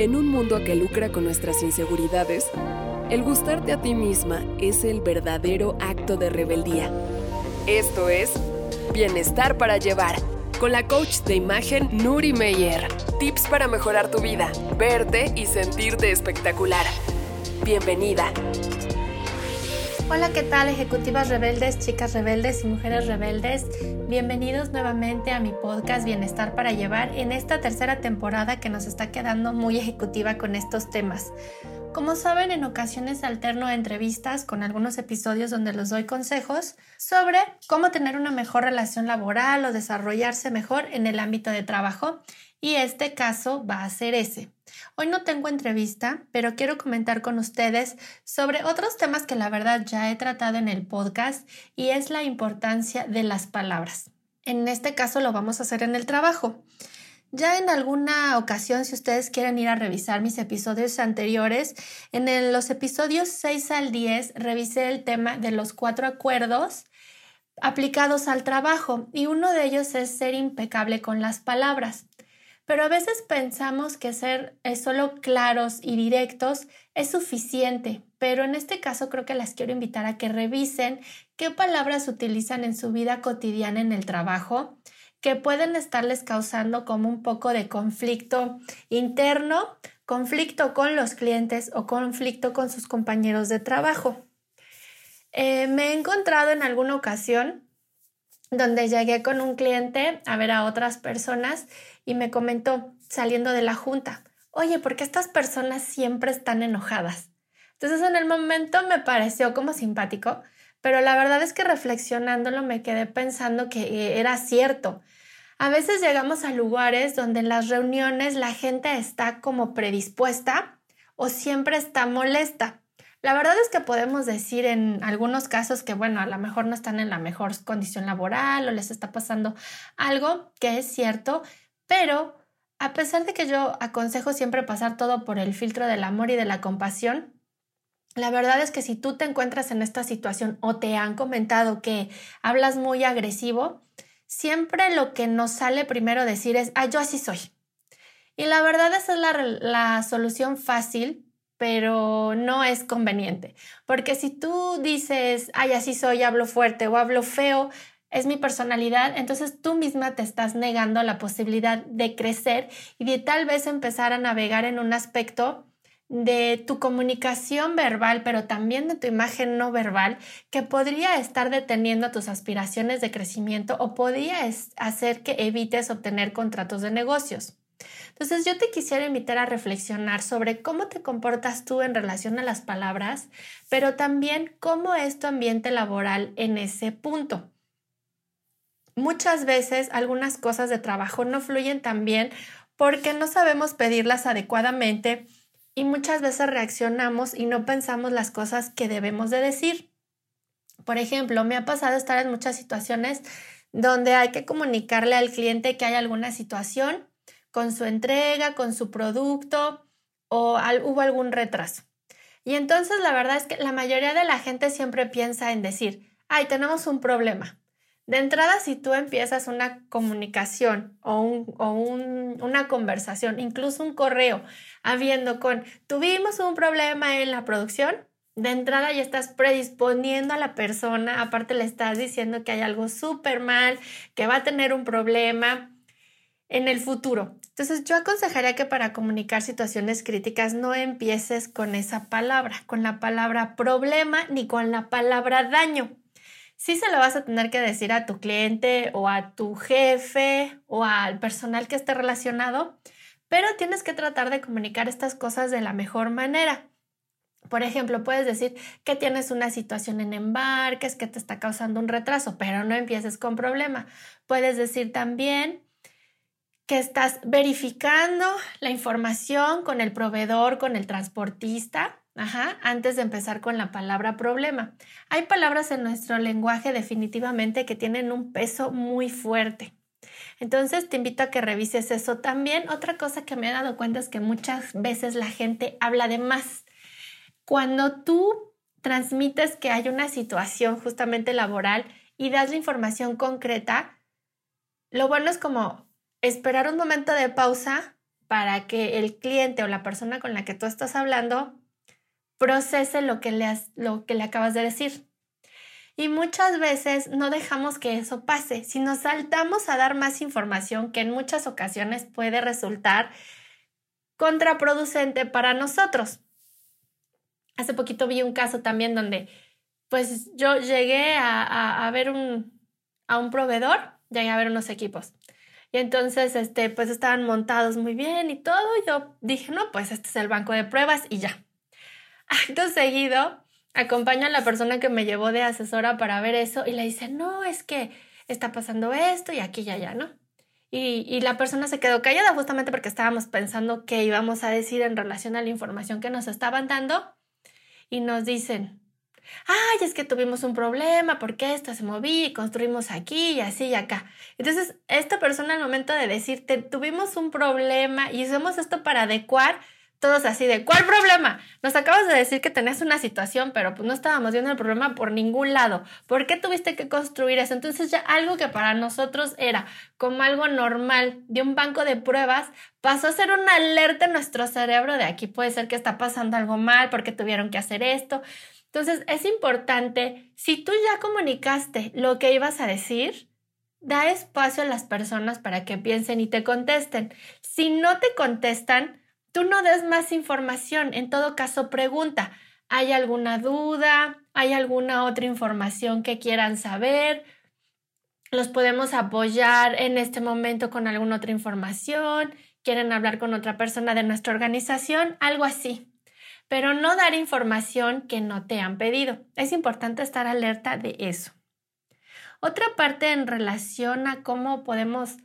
En un mundo que lucra con nuestras inseguridades, el gustarte a ti misma es el verdadero acto de rebeldía. Esto es Bienestar para Llevar, con la coach de imagen Nuri Meyer. Tips para mejorar tu vida, verte y sentirte espectacular. Bienvenida. Hola, ¿qué tal ejecutivas rebeldes, chicas rebeldes y mujeres rebeldes? Bienvenidos nuevamente a mi podcast Bienestar para Llevar en esta tercera temporada que nos está quedando muy ejecutiva con estos temas. Como saben, en ocasiones alterno entrevistas con algunos episodios donde les doy consejos sobre cómo tener una mejor relación laboral o desarrollarse mejor en el ámbito de trabajo y este caso va a ser ese. Hoy no tengo entrevista, pero quiero comentar con ustedes sobre otros temas que la verdad ya he tratado en el podcast y es la importancia de las palabras. En este caso lo vamos a hacer en el trabajo. Ya en alguna ocasión, si ustedes quieren ir a revisar mis episodios anteriores, en los episodios 6 al 10 revisé el tema de los cuatro acuerdos aplicados al trabajo y uno de ellos es ser impecable con las palabras. Pero a veces pensamos que ser eh, solo claros y directos es suficiente, pero en este caso creo que las quiero invitar a que revisen qué palabras utilizan en su vida cotidiana en el trabajo, que pueden estarles causando como un poco de conflicto interno, conflicto con los clientes o conflicto con sus compañeros de trabajo. Eh, me he encontrado en alguna ocasión donde llegué con un cliente a ver a otras personas y me comentó saliendo de la junta, oye, ¿por qué estas personas siempre están enojadas? Entonces en el momento me pareció como simpático, pero la verdad es que reflexionándolo me quedé pensando que era cierto. A veces llegamos a lugares donde en las reuniones la gente está como predispuesta o siempre está molesta. La verdad es que podemos decir en algunos casos que, bueno, a lo mejor no están en la mejor condición laboral o les está pasando algo que es cierto, pero a pesar de que yo aconsejo siempre pasar todo por el filtro del amor y de la compasión, la verdad es que si tú te encuentras en esta situación o te han comentado que hablas muy agresivo, siempre lo que nos sale primero decir es, ah, yo así soy. Y la verdad esa es la, la solución fácil, pero no es conveniente. Porque si tú dices, ay, así soy, hablo fuerte o hablo feo, es mi personalidad, entonces tú misma te estás negando la posibilidad de crecer y de tal vez empezar a navegar en un aspecto de tu comunicación verbal, pero también de tu imagen no verbal, que podría estar deteniendo tus aspiraciones de crecimiento o podría hacer que evites obtener contratos de negocios. Entonces yo te quisiera invitar a reflexionar sobre cómo te comportas tú en relación a las palabras, pero también cómo es tu ambiente laboral en ese punto. Muchas veces algunas cosas de trabajo no fluyen tan bien porque no sabemos pedirlas adecuadamente y muchas veces reaccionamos y no pensamos las cosas que debemos de decir. Por ejemplo, me ha pasado estar en muchas situaciones donde hay que comunicarle al cliente que hay alguna situación con su entrega, con su producto o hubo algún retraso. Y entonces la verdad es que la mayoría de la gente siempre piensa en decir, ay, tenemos un problema. De entrada, si tú empiezas una comunicación o, una conversación, incluso un correo, habiendo con, tuvimos un problema en la producción, de entrada ya estás predisponiendo a la persona, aparte le estás diciendo que hay algo súper mal, que va a tener un problema en el futuro. Entonces yo aconsejaría que para comunicar situaciones críticas no empieces con esa palabra, con la palabra problema ni con la palabra daño sí se lo vas a tener que decir a tu cliente o a tu jefe o al personal que esté relacionado, pero tienes que tratar de comunicar estas cosas de la mejor manera. Por ejemplo, puedes decir que tienes una situación en embarques que te está causando un retraso, pero no empieces con problema. Puedes decir también que estás verificando la información con el proveedor, con el transportista, antes de empezar con la palabra problema. Hay palabras en nuestro lenguaje definitivamente que tienen un peso muy fuerte. Entonces te invito a que revises eso también. Otra cosa que me he dado cuenta es que muchas veces la gente habla de más. Cuando tú transmites que hay una situación justamente laboral y das la información concreta, lo bueno es como esperar un momento de pausa para que el cliente o la persona con la que tú estás hablando procese lo que le, lo que le acabas de decir. Y muchas veces no dejamos que eso pase. Si nos saltamos a dar más información que en muchas ocasiones puede resultar contraproducente para nosotros. Hace poquito vi un caso también donde pues yo llegué a, ver un, a un proveedor, llegué a ver unos equipos. Y entonces, este, pues estaban montados muy bien y todo. Yo dije, no, pues este es el banco de pruebas y ya. Acto seguido, acompaño a la persona que me llevó de asesora para ver eso y le dice, no, es que está pasando esto y aquí y allá, ¿no? Y, y, la persona se quedó callada justamente porque estábamos pensando qué íbamos a decir en relación a la información que nos estaban dando y nos dicen, ay, es que tuvimos un problema porque esto se movía y construimos aquí y así y acá. Entonces, esta persona al momento de decirte, tuvimos un problema y hicimos esto para adecuar, todos así de, ¿cuál problema? Nos acabas de decir que tenías una situación, pero pues no estábamos viendo el problema por ningún lado. ¿Por qué tuviste que construir eso? Entonces ya algo que para nosotros era como algo normal de un banco de pruebas, pasó a ser una alerta en nuestro cerebro de aquí puede ser que está pasando algo mal, porque tuvieron que hacer esto. Entonces es importante, si tú ya comunicaste lo que ibas a decir, da espacio a las personas para que piensen y te contesten. Si no te contestan, Tú no des más información, en todo caso pregunta, ¿hay alguna duda? ¿Hay alguna otra información que quieran saber? ¿Los podemos apoyar en este momento con alguna otra información? ¿Quieren hablar con otra persona de nuestra organización? Algo así. Pero no dar información que no te han pedido. Es importante estar alerta de eso. Otra parte en relación a cómo podemos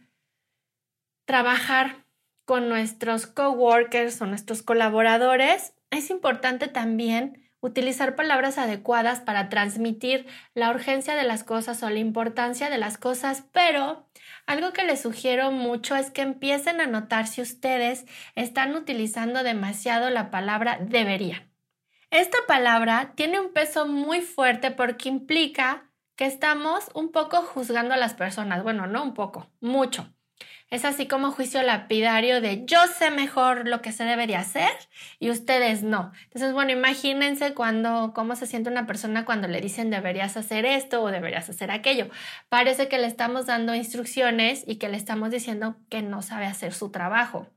trabajar con nuestros coworkers o nuestros colaboradores, es importante también utilizar palabras adecuadas para transmitir la urgencia de las cosas o la importancia de las cosas, pero algo que les sugiero mucho es que empiecen a notar si ustedes están utilizando demasiado la palabra debería. Esta palabra tiene un peso muy fuerte porque implica que estamos un poco juzgando a las personas. Bueno, no un poco, mucho. Es así como juicio lapidario de yo sé mejor lo que se debería hacer y ustedes no. Entonces, bueno, imagínense cuando, cómo se siente una persona cuando le dicen deberías hacer esto o deberías hacer aquello. Parece que le estamos dando instrucciones y que le estamos diciendo que no sabe hacer su trabajo.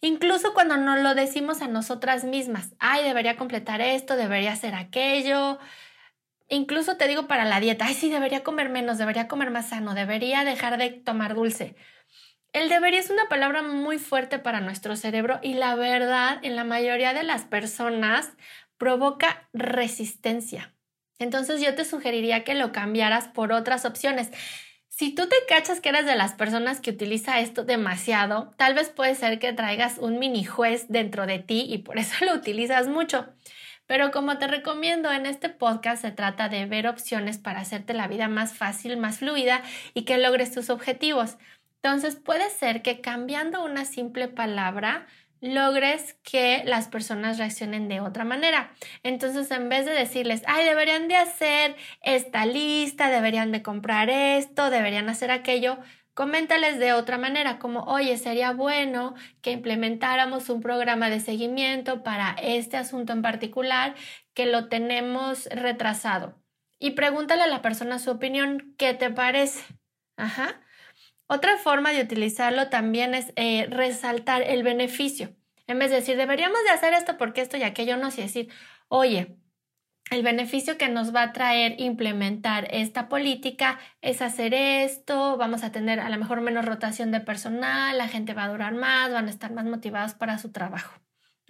Incluso cuando nos lo decimos a nosotras mismas, ay, debería completar esto, debería hacer aquello. Incluso te digo para la dieta, ay, sí, debería comer menos, debería comer más sano, debería dejar de tomar dulce. El debería es una palabra muy fuerte para nuestro cerebro y la verdad en la mayoría de las personas provoca resistencia. Entonces yo te sugeriría que lo cambiaras por otras opciones. Si tú te cachas que eres de las personas que utiliza esto demasiado, tal vez puede ser que traigas un mini juez dentro de ti y por eso lo utilizas mucho. Pero como te recomiendo en este podcast se trata de ver opciones para hacerte la vida más fácil, más fluida y que logres tus objetivos. Entonces puede ser que cambiando una simple palabra logres que las personas reaccionen de otra manera. Entonces, en vez de decirles, ay, deberían de hacer esta lista, deberían de comprar esto, deberían hacer aquello, coméntales de otra manera, como, oye, sería bueno que implementáramos un programa de seguimiento para este asunto en particular que lo tenemos retrasado. Y pregúntale a la persona su opinión, ¿qué te parece? Ajá. Otra forma de utilizarlo también es eh, resaltar el beneficio. En vez de decir, deberíamos de hacer esto porque esto y aquello, no sé decir, oye, el beneficio que nos va a traer implementar esta política es hacer esto, vamos a tener a lo mejor menos rotación de personal, la gente va a durar más, van a estar más motivados para su trabajo.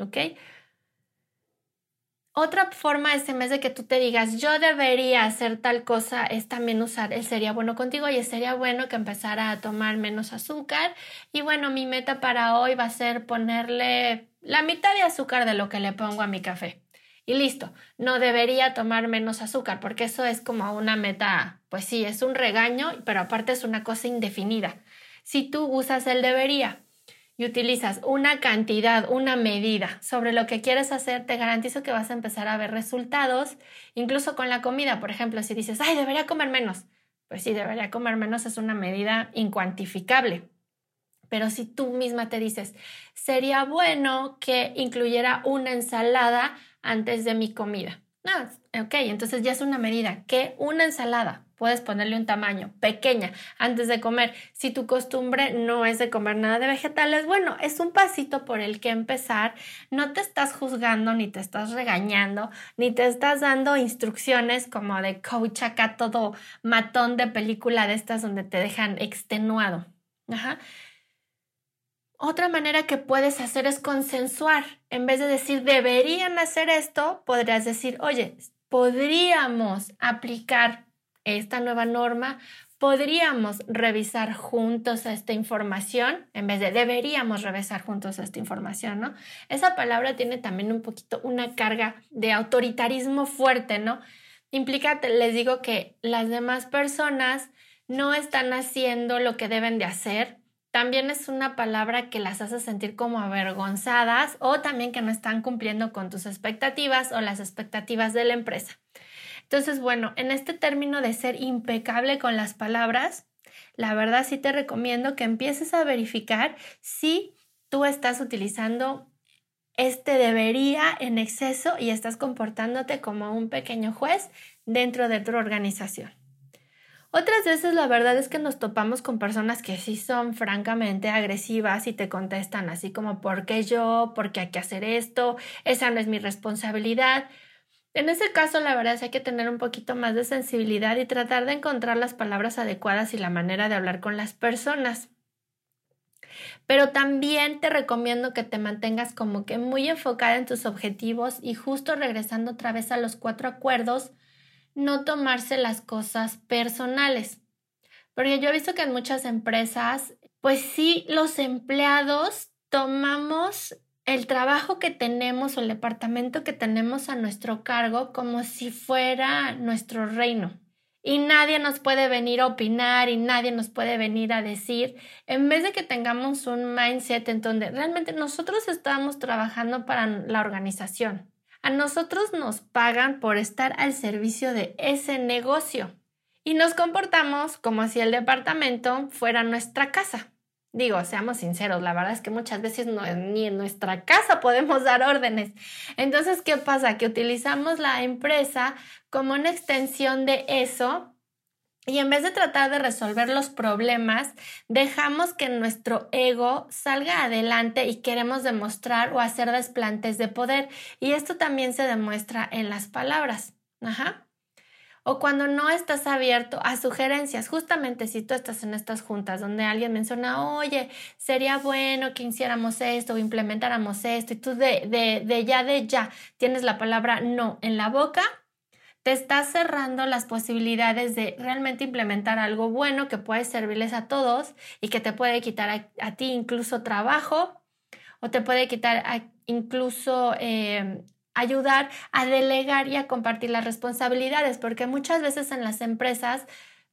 ¿Ok? Otra forma es en vez de que tú te digas yo debería hacer tal cosa, es también usar el sería bueno contigo y sería bueno que empezara a tomar menos azúcar. Y bueno, mi meta para hoy va a ser ponerle la mitad de azúcar de lo que le pongo a mi café. Y listo, no debería tomar menos azúcar porque eso es como una meta, pues sí, es un regaño, pero aparte es una cosa indefinida. Si tú usas el debería y utilizas una cantidad, una medida sobre lo que quieres hacer, te garantizo que vas a empezar a ver resultados, incluso con la comida. Por ejemplo, si dices, ay, debería comer menos. Pues sí, debería comer menos es una medida incuantificable. Pero si tú misma te dices, sería bueno que incluyera una ensalada antes de mi comida. Ah, ok, entonces ya es una medida. ¿Qué? Una ensalada. Puedes ponerle un tamaño pequeña antes de comer. Si tu costumbre no es de comer nada de vegetales, bueno, es un pasito por el que empezar. No te estás juzgando, ni te estás regañando, ni te estás dando instrucciones como de coach acá todo matón de película de estas donde te dejan extenuado. Otra manera que puedes hacer es consensuar. En vez de decir deberían hacer esto, podrías decir, oye, podríamos aplicar esta nueva norma, podríamos revisar juntos esta información, en vez de deberíamos revisar juntos esta información, ¿no? Esa palabra tiene también un poquito una carga de autoritarismo fuerte, ¿no? Implica, les digo que las demás personas no están haciendo lo que deben de hacer. También es una palabra que las hace sentir como avergonzadas o también que no están cumpliendo con tus expectativas o las expectativas de la empresa. Entonces, bueno, en este término de ser impecable con las palabras, la verdad sí te recomiendo que empieces a verificar si tú estás utilizando este debería en exceso y estás comportándote como un pequeño juez dentro de tu organización. Otras veces la verdad es que nos topamos con personas que sí son francamente agresivas y te contestan así como ¿por qué yo? ¿por qué hay que hacer esto? Esa no es mi responsabilidad. En ese caso, la verdad es que hay que tener un poquito más de sensibilidad y tratar de encontrar las palabras adecuadas y la manera de hablar con las personas. Pero también te recomiendo que te mantengas como que muy enfocada en tus objetivos y justo regresando otra vez a los cuatro acuerdos, no tomarse las cosas personales. Porque yo he visto que en muchas empresas, pues sí, los empleados tomamos el trabajo que tenemos o el departamento que tenemos a nuestro cargo como si fuera nuestro reino. Y nadie nos puede venir a opinar y nadie nos puede venir a decir, en vez de que tengamos un mindset en donde realmente nosotros estamos trabajando para la organización. A nosotros nos pagan por estar al servicio de ese negocio y nos comportamos como si el departamento fuera nuestra casa. Digo, seamos sinceros, la verdad es que muchas veces no, ni en nuestra casa podemos dar órdenes. Entonces, ¿qué pasa? Que utilizamos la empresa como una extensión de eso y en vez de tratar de resolver los problemas, dejamos que nuestro ego salga adelante y queremos demostrar o hacer desplantes de poder. Y esto también se demuestra en las palabras. Ajá o cuando no estás abierto a sugerencias. Justamente si tú estás en estas juntas donde alguien menciona, oye, sería bueno que hiciéramos esto o implementáramos esto y tú de, de, de ya, de ya tienes la palabra no en la boca, te estás cerrando las posibilidades de realmente implementar algo bueno que puede servirles a todos y que te puede quitar a, ti incluso trabajo o te puede quitar incluso eh, ayudar a delegar y a compartir las responsabilidades, porque muchas veces en las empresas,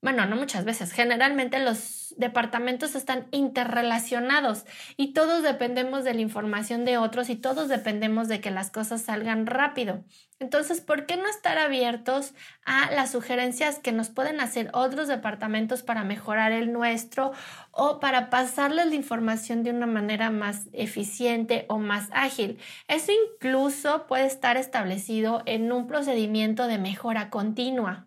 bueno, no muchas veces, generalmente los departamentos están interrelacionados y todos dependemos de la información de otros y todos dependemos de que las cosas salgan rápido. Entonces, ¿por qué no estar abiertos a las sugerencias que nos pueden hacer otros departamentos para mejorar el nuestro o para pasarles la información de una manera más eficiente o más ágil? Eso incluso puede estar establecido en un procedimiento de mejora continua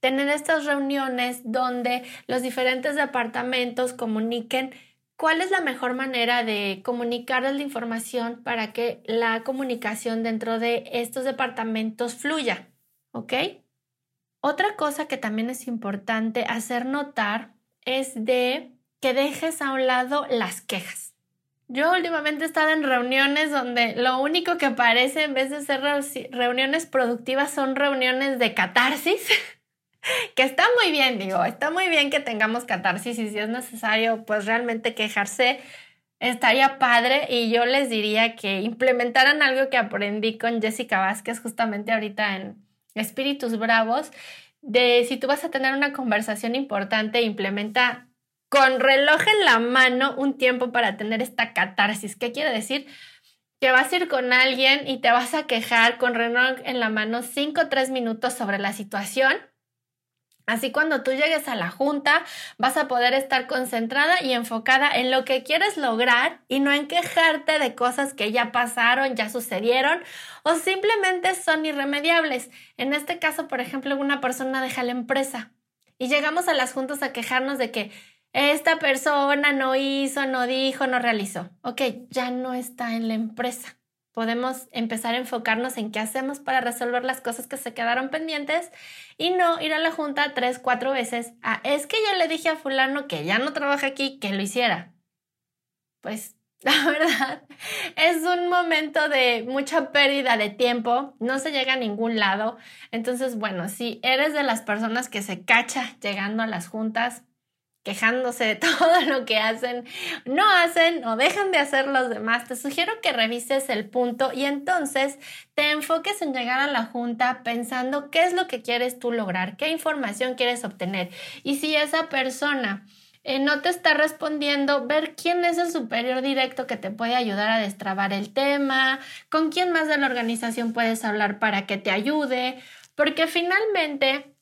tener estas reuniones donde los diferentes departamentos comuniquen ¿Cuál es la mejor manera de comunicar la información para que la comunicación dentro de estos departamentos fluya? ¿Ok? Otra cosa que también es importante hacer notar es de que dejes a un lado las quejas. Yo últimamente he estado en reuniones donde lo único que aparece en vez de ser reuniones productivas son reuniones de catarsis que está muy bien, digo, está muy bien que tengamos catarsis y si es necesario, pues realmente quejarse estaría padre y yo les diría que implementaran algo que aprendí con Jessica Vázquez justamente ahorita en Espíritus Bravos, de si tú vas a tener una conversación importante, implementa con reloj en la mano un tiempo para tener esta catarsis. ¿Qué quiere decir? Que vas a ir con alguien y te vas a quejar con reloj en la mano 5 o 3 minutos sobre la situación Así cuando tú llegues a la junta vas a poder estar concentrada y enfocada en lo que quieres lograr y no en quejarte de cosas que ya pasaron, ya sucedieron o simplemente son irremediables. En este caso, por ejemplo, una persona deja la empresa y llegamos a las juntas a quejarnos de que esta persona no hizo, no dijo, no realizó. Ok, ya no está en la empresa podemos empezar a enfocarnos en qué hacemos para resolver las cosas que se quedaron pendientes y no ir a la junta tres, cuatro veces a es que ya le dije a fulano que ya no trabaja aquí que lo hiciera. Pues la verdad es un momento de mucha pérdida de tiempo, no se llega a ningún lado. Entonces, bueno, si eres de las personas que se cacha llegando a las juntas, quejándose de todo lo que hacen, no hacen o dejan de hacer los demás, te sugiero que revises el punto y entonces te enfoques en llegar a la junta pensando qué es lo que quieres tú lograr, qué información quieres obtener. Y si esa persona eh, no te está respondiendo, ver quién es el superior directo que te puede ayudar a destrabar el tema, con quién más de la organización puedes hablar para que te ayude, porque finalmente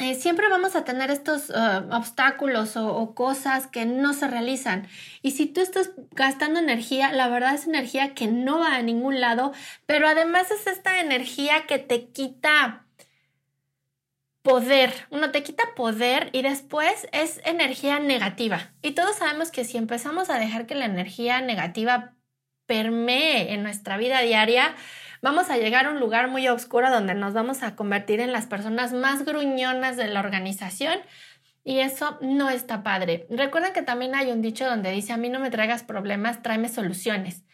eh, siempre vamos a tener estos uh, obstáculos o, cosas que no se realizan. Y si tú estás gastando energía, la verdad es energía que no va a ningún lado, pero además es esta energía que te quita poder. Uno te quita poder y después es energía negativa. Y todos sabemos que si empezamos a dejar que la energía negativa permee en nuestra vida diaria, vamos a llegar a un lugar muy oscuro donde nos vamos a convertir en las personas más gruñonas de la organización. Y eso no está padre. Recuerden que también hay un dicho donde dice, a mí no me traigas problemas, tráeme soluciones.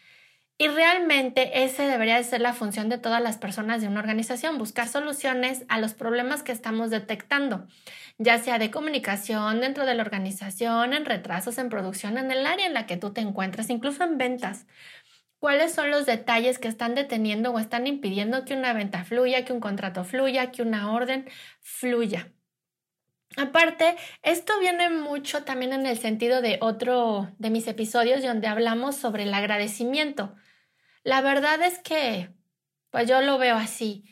Y realmente ese debería de ser la función de todas las personas de una organización, buscar soluciones a los problemas que estamos detectando, ya sea de comunicación dentro de la organización, en retrasos en producción, en el área en la que tú te encuentres, incluso en ventas cuáles son los detalles que están deteniendo o están impidiendo que una venta fluya, que un contrato fluya, que una orden fluya. Aparte, esto viene mucho también en el sentido de otro de mis episodios donde hablamos sobre el agradecimiento. La verdad es que, pues yo lo veo así.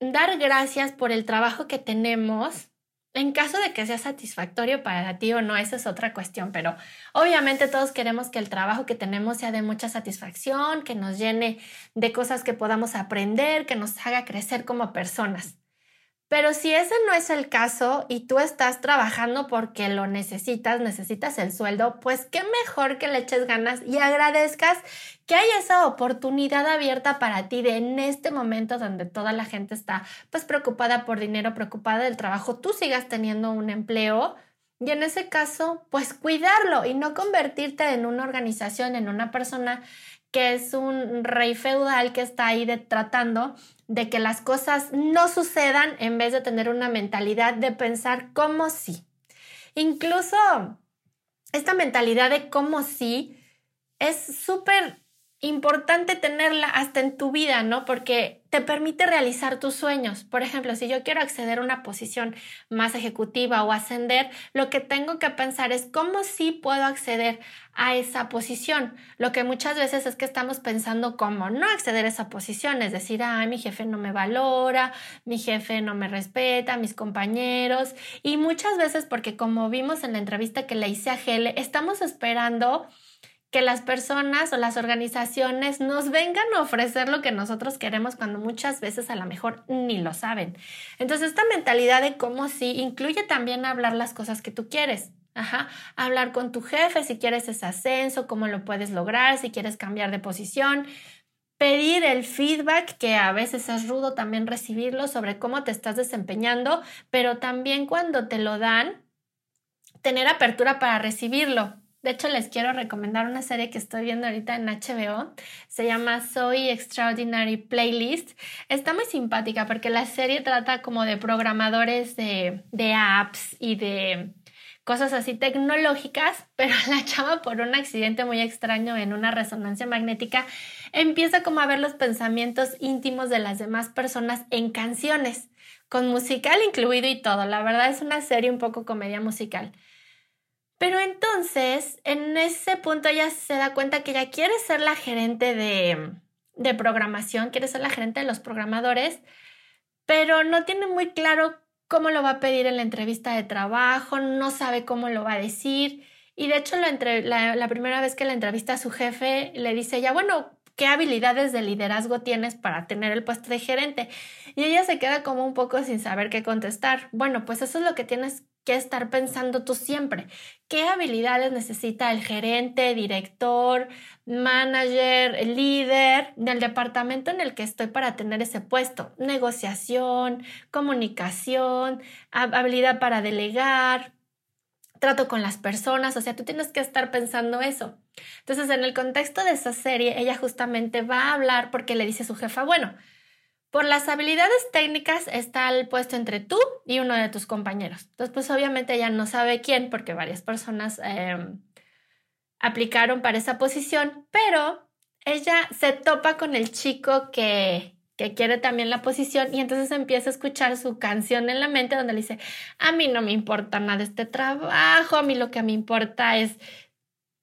Dar gracias por el trabajo que tenemos en caso de que sea satisfactorio para ti o no, esa es otra cuestión, pero obviamente todos queremos que el trabajo que tenemos sea de mucha satisfacción, que nos llene de cosas que podamos aprender, que nos haga crecer como personas. Pero si ese no es el caso y tú estás trabajando porque lo necesitas, necesitas el sueldo, pues qué mejor que le eches ganas y agradezcas que hay esa oportunidad abierta para ti de en este momento donde toda la gente está pues preocupada por dinero, preocupada del trabajo, tú sigas teniendo un empleo y en ese caso pues cuidarlo y no convertirte en una organización, en una persona que es un rey feudal que está ahí tratando de que las cosas no sucedan en vez de tener una mentalidad de pensar como si. Incluso esta mentalidad de como si es súper importante tenerla hasta en tu vida, ¿no? Porque te permite realizar tus sueños. Por ejemplo, si yo quiero acceder a una posición más ejecutiva o ascender, lo que tengo que pensar es cómo sí puedo acceder a esa posición. Lo que muchas veces es que estamos pensando cómo no acceder a esa posición, es decir, ah, mi jefe no me valora, mi jefe no me respeta, mis compañeros, y muchas veces porque como vimos en la entrevista que le hice a Gele, estamos esperando que las personas o las organizaciones nos vengan a ofrecer lo que nosotros queremos cuando muchas veces a lo mejor ni lo saben. Entonces, esta mentalidad de cómo sí incluye también hablar las cosas que tú quieres. Ajá, hablar con tu jefe si quieres ese ascenso, cómo lo puedes lograr, si quieres cambiar de posición, pedir el feedback, que a veces es rudo también recibirlo sobre cómo te estás desempeñando, pero también cuando te lo dan, tener apertura para recibirlo. De hecho, les quiero recomendar una serie que estoy viendo ahorita en HBO. Se llama Soy Extraordinary Playlist. Está muy simpática porque la serie trata como de programadores de, de apps y de cosas así tecnológicas, pero la chava por un accidente muy extraño en una resonancia magnética empieza como a ver los pensamientos íntimos de las demás personas en canciones, con musical incluido y todo. La verdad es una serie un poco comedia musical. Pero entonces, en ese punto ella se da cuenta que ella quiere ser la gerente de, de programación, quiere ser la gerente de los programadores, pero no tiene muy claro cómo lo va a pedir en la entrevista de trabajo, no sabe cómo lo va a decir. Y de hecho, la, la, primera vez que la entrevista a su jefe, le dice ya, bueno, ¿qué habilidades de liderazgo tienes para tener el puesto de gerente? Y ella se queda como un poco sin saber qué contestar. Bueno, pues eso es lo que tienes que estar pensando tú siempre. ¿Qué habilidades necesita el gerente, director, manager, líder del departamento en el que estoy para tener ese puesto? Negociación, comunicación, habilidad para delegar, trato con las personas, o sea, tú tienes que estar pensando eso. Entonces, en el contexto de esa serie, ella justamente va a hablar porque le dice a su jefa, bueno, por las habilidades técnicas está el puesto entre tú y uno de tus compañeros. Entonces, pues obviamente ella no sabe quién porque varias personas em, aplicaron para esa posición, pero ella se topa con el chico que, que quiere también la posición y entonces empieza a escuchar su canción en la mente donde le dice, a mí no me importa nada este trabajo, a mí lo que me importa es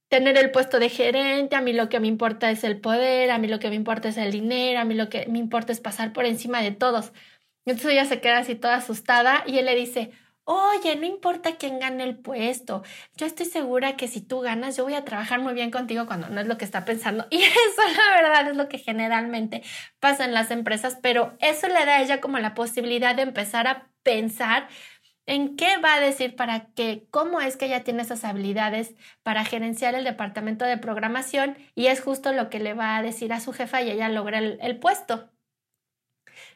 tener el puesto de gerente, a mí lo que me importa es el poder, a mí lo que me importa es el dinero, a mí lo que me importa es pasar por encima de todos. Entonces ella se queda así toda asustada y él le dice, oye, no importa quién gane el puesto, yo estoy segura que si tú ganas, yo voy a trabajar muy bien contigo cuando no es lo que está pensando. Y eso, la verdad, es lo que generalmente pasa en las empresas, pero eso le da a ella como la posibilidad de empezar a pensar en qué va a decir para qué, cómo es que ella tiene esas habilidades para gerenciar el departamento de programación y es justo lo que le va a decir a su jefa y ella logra el puesto.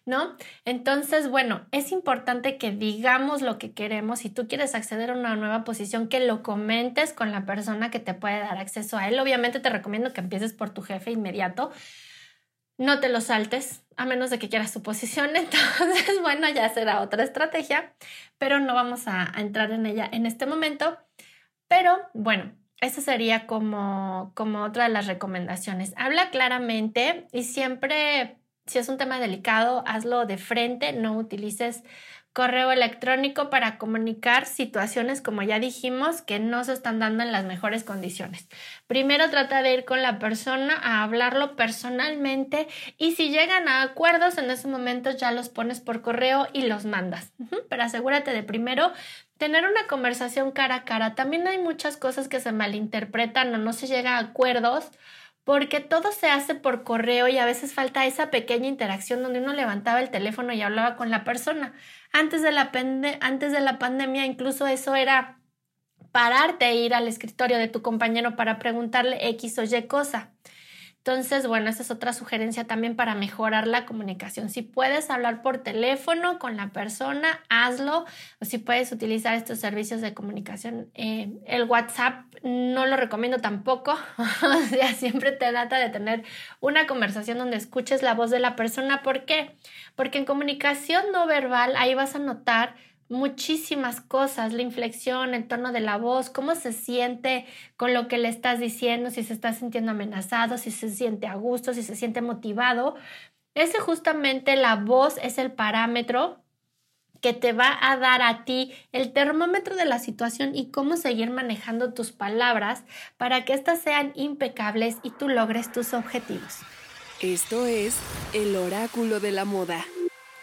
¿no? Entonces, bueno, es importante que digamos lo que queremos. Si tú quieres acceder a una nueva posición, que lo comentes con la persona que te puede dar acceso a él. Obviamente te recomiendo que empieces por tu jefe inmediato. No te lo saltes, a menos de que quieras su posición. Entonces, bueno, ya será otra estrategia, pero no vamos a, entrar en ella en este momento. Pero bueno, esa sería como, como otra de las recomendaciones. Habla claramente y siempre si es un tema delicado, hazlo de frente, no utilices correo electrónico para comunicar situaciones, como ya dijimos, que no se están dando en las mejores condiciones. Primero trata de ir con la persona a hablarlo personalmente y si llegan a acuerdos, en ese momento ya los pones por correo y los mandas. Pero asegúrate de primero tener una conversación cara a cara. También hay muchas cosas que se malinterpretan o no se llega a acuerdos porque todo se hace por correo y a veces falta esa pequeña interacción donde uno levantaba el teléfono y hablaba con la persona. Antes de la, antes de la pandemia incluso eso era pararte e ir al escritorio de tu compañero para preguntarle X o Y cosa. Entonces, bueno, esa es otra sugerencia también para mejorar la comunicación. Si puedes hablar por teléfono con la persona, hazlo. O si puedes utilizar estos servicios de comunicación, eh, el WhatsApp no lo recomiendo tampoco. o sea, siempre te trata de tener una conversación donde escuches la voz de la persona. ¿Por qué? Porque en comunicación no verbal ahí vas a notar muchísimas cosas, la inflexión, el tono de la voz, cómo se siente con lo que le estás diciendo, si se está sintiendo amenazado, si se siente a gusto, si se siente motivado. Ese justamente la voz es el parámetro que te va a dar a ti el termómetro de la situación y cómo seguir manejando tus palabras para que éstas sean impecables y tú logres tus objetivos. Esto es el oráculo de la moda.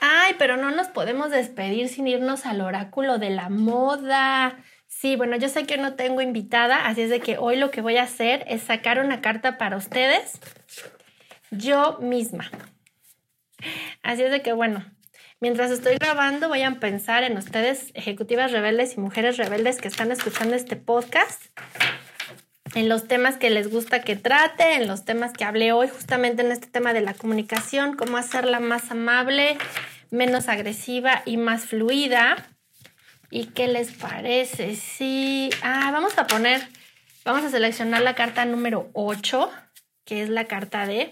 Ay, pero no nos podemos despedir sin irnos al oráculo de la moda. Sí, bueno, yo sé que no tengo invitada, así es de que hoy lo que voy a hacer es sacar una carta para ustedes yo misma. Así es de que, bueno, mientras estoy grabando voy a pensar en ustedes, ejecutivas rebeldes y mujeres rebeldes que están escuchando este podcast, en los temas que les gusta que trate, en los temas que hablé hoy, justamente en este tema de la comunicación, cómo hacerla más amable, menos agresiva y más fluida. ¿Y qué les parece? Sí. Ah, vamos a poner, vamos a seleccionar la carta número 8, que es la carta de,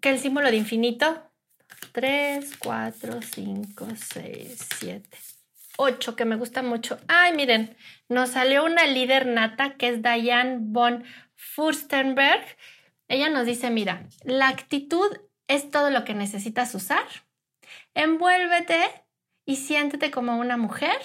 que el símbolo de infinito. 3, 4, 5, 6, 7, 8, que me gusta mucho. Ay, miren, nos salió una líder nata que es Diane von Furstenberg. Ella nos dice, mira, la actitud es todo lo que necesitas usar. Envuélvete y siéntete como una mujer.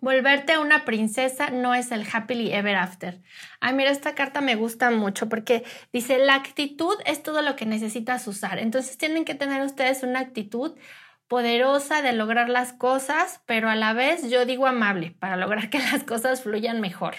Volverte una princesa no es el happily ever after. Ay, mira, esta carta me gusta mucho porque dice, la actitud es todo lo que necesitas usar. Entonces tienen que tener ustedes una actitud poderosa de lograr las cosas, pero a la vez yo digo amable para lograr que las cosas fluyan mejor.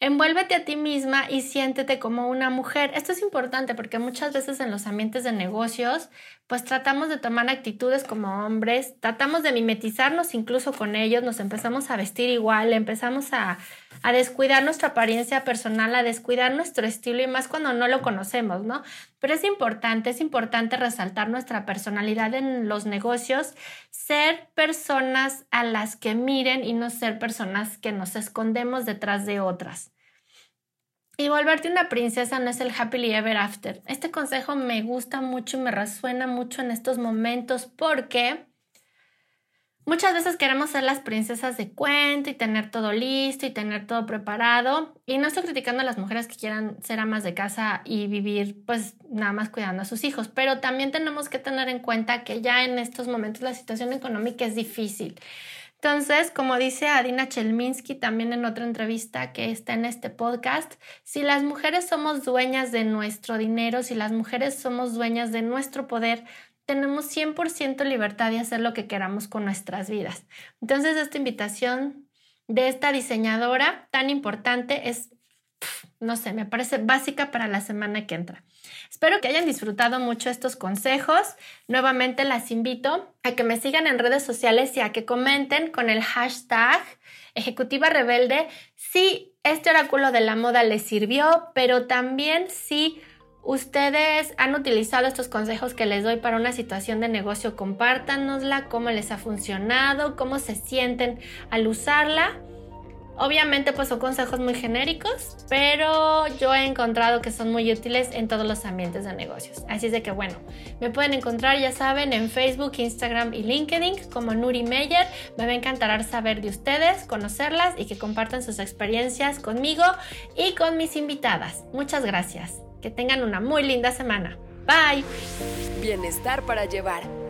Envuélvete a ti misma y siéntete como una mujer. Esto es importante porque muchas veces en los ambientes de negocios, pues tratamos de tomar actitudes como hombres, tratamos de mimetizarnos incluso con ellos, nos empezamos a vestir igual, empezamos a, a descuidar nuestra apariencia personal, a descuidar nuestro estilo y más cuando no lo conocemos, ¿no? Pero es importante, es importante resaltar nuestra personalidad en los negocios, ser personas a las que miren y no ser personas que nos escondemos detrás de otras. Y volverte una princesa no es el happily ever after. Este consejo me gusta mucho y me resuena mucho en estos momentos porque muchas veces queremos ser las princesas de cuento y tener todo listo y tener todo preparado. Y no estoy criticando a las mujeres que quieran ser amas de casa y vivir pues nada más cuidando a sus hijos, pero también tenemos que tener en cuenta que ya en estos momentos la situación económica es difícil. Entonces, como dice Adina Chelminsky también en otra entrevista que está en este podcast, si las mujeres somos dueñas de nuestro dinero, si las mujeres somos dueñas de nuestro poder, tenemos 100% libertad de hacer lo que queramos con nuestras vidas. Entonces, esta invitación de esta diseñadora tan importante es, no sé, me parece básica para la semana que entra. Espero que hayan disfrutado mucho estos consejos. Nuevamente las invito a que me sigan en redes sociales y a que comenten con el hashtag Ejecutiva Rebelde si este oráculo de la moda les sirvió, pero también si ustedes han utilizado estos consejos que les doy para una situación de negocio, compártanosla, cómo les ha funcionado, cómo se sienten al usarla. Obviamente pues son consejos muy genéricos, pero yo he encontrado que son muy útiles en todos los ambientes de negocios. Así es de que bueno, me pueden encontrar ya saben en Facebook, Instagram y LinkedIn como Nuri Meyer. Me va a encantar saber de ustedes, conocerlas y que compartan sus experiencias conmigo y con mis invitadas. Muchas gracias. Que tengan una muy linda semana. Bye. Bienestar para llevar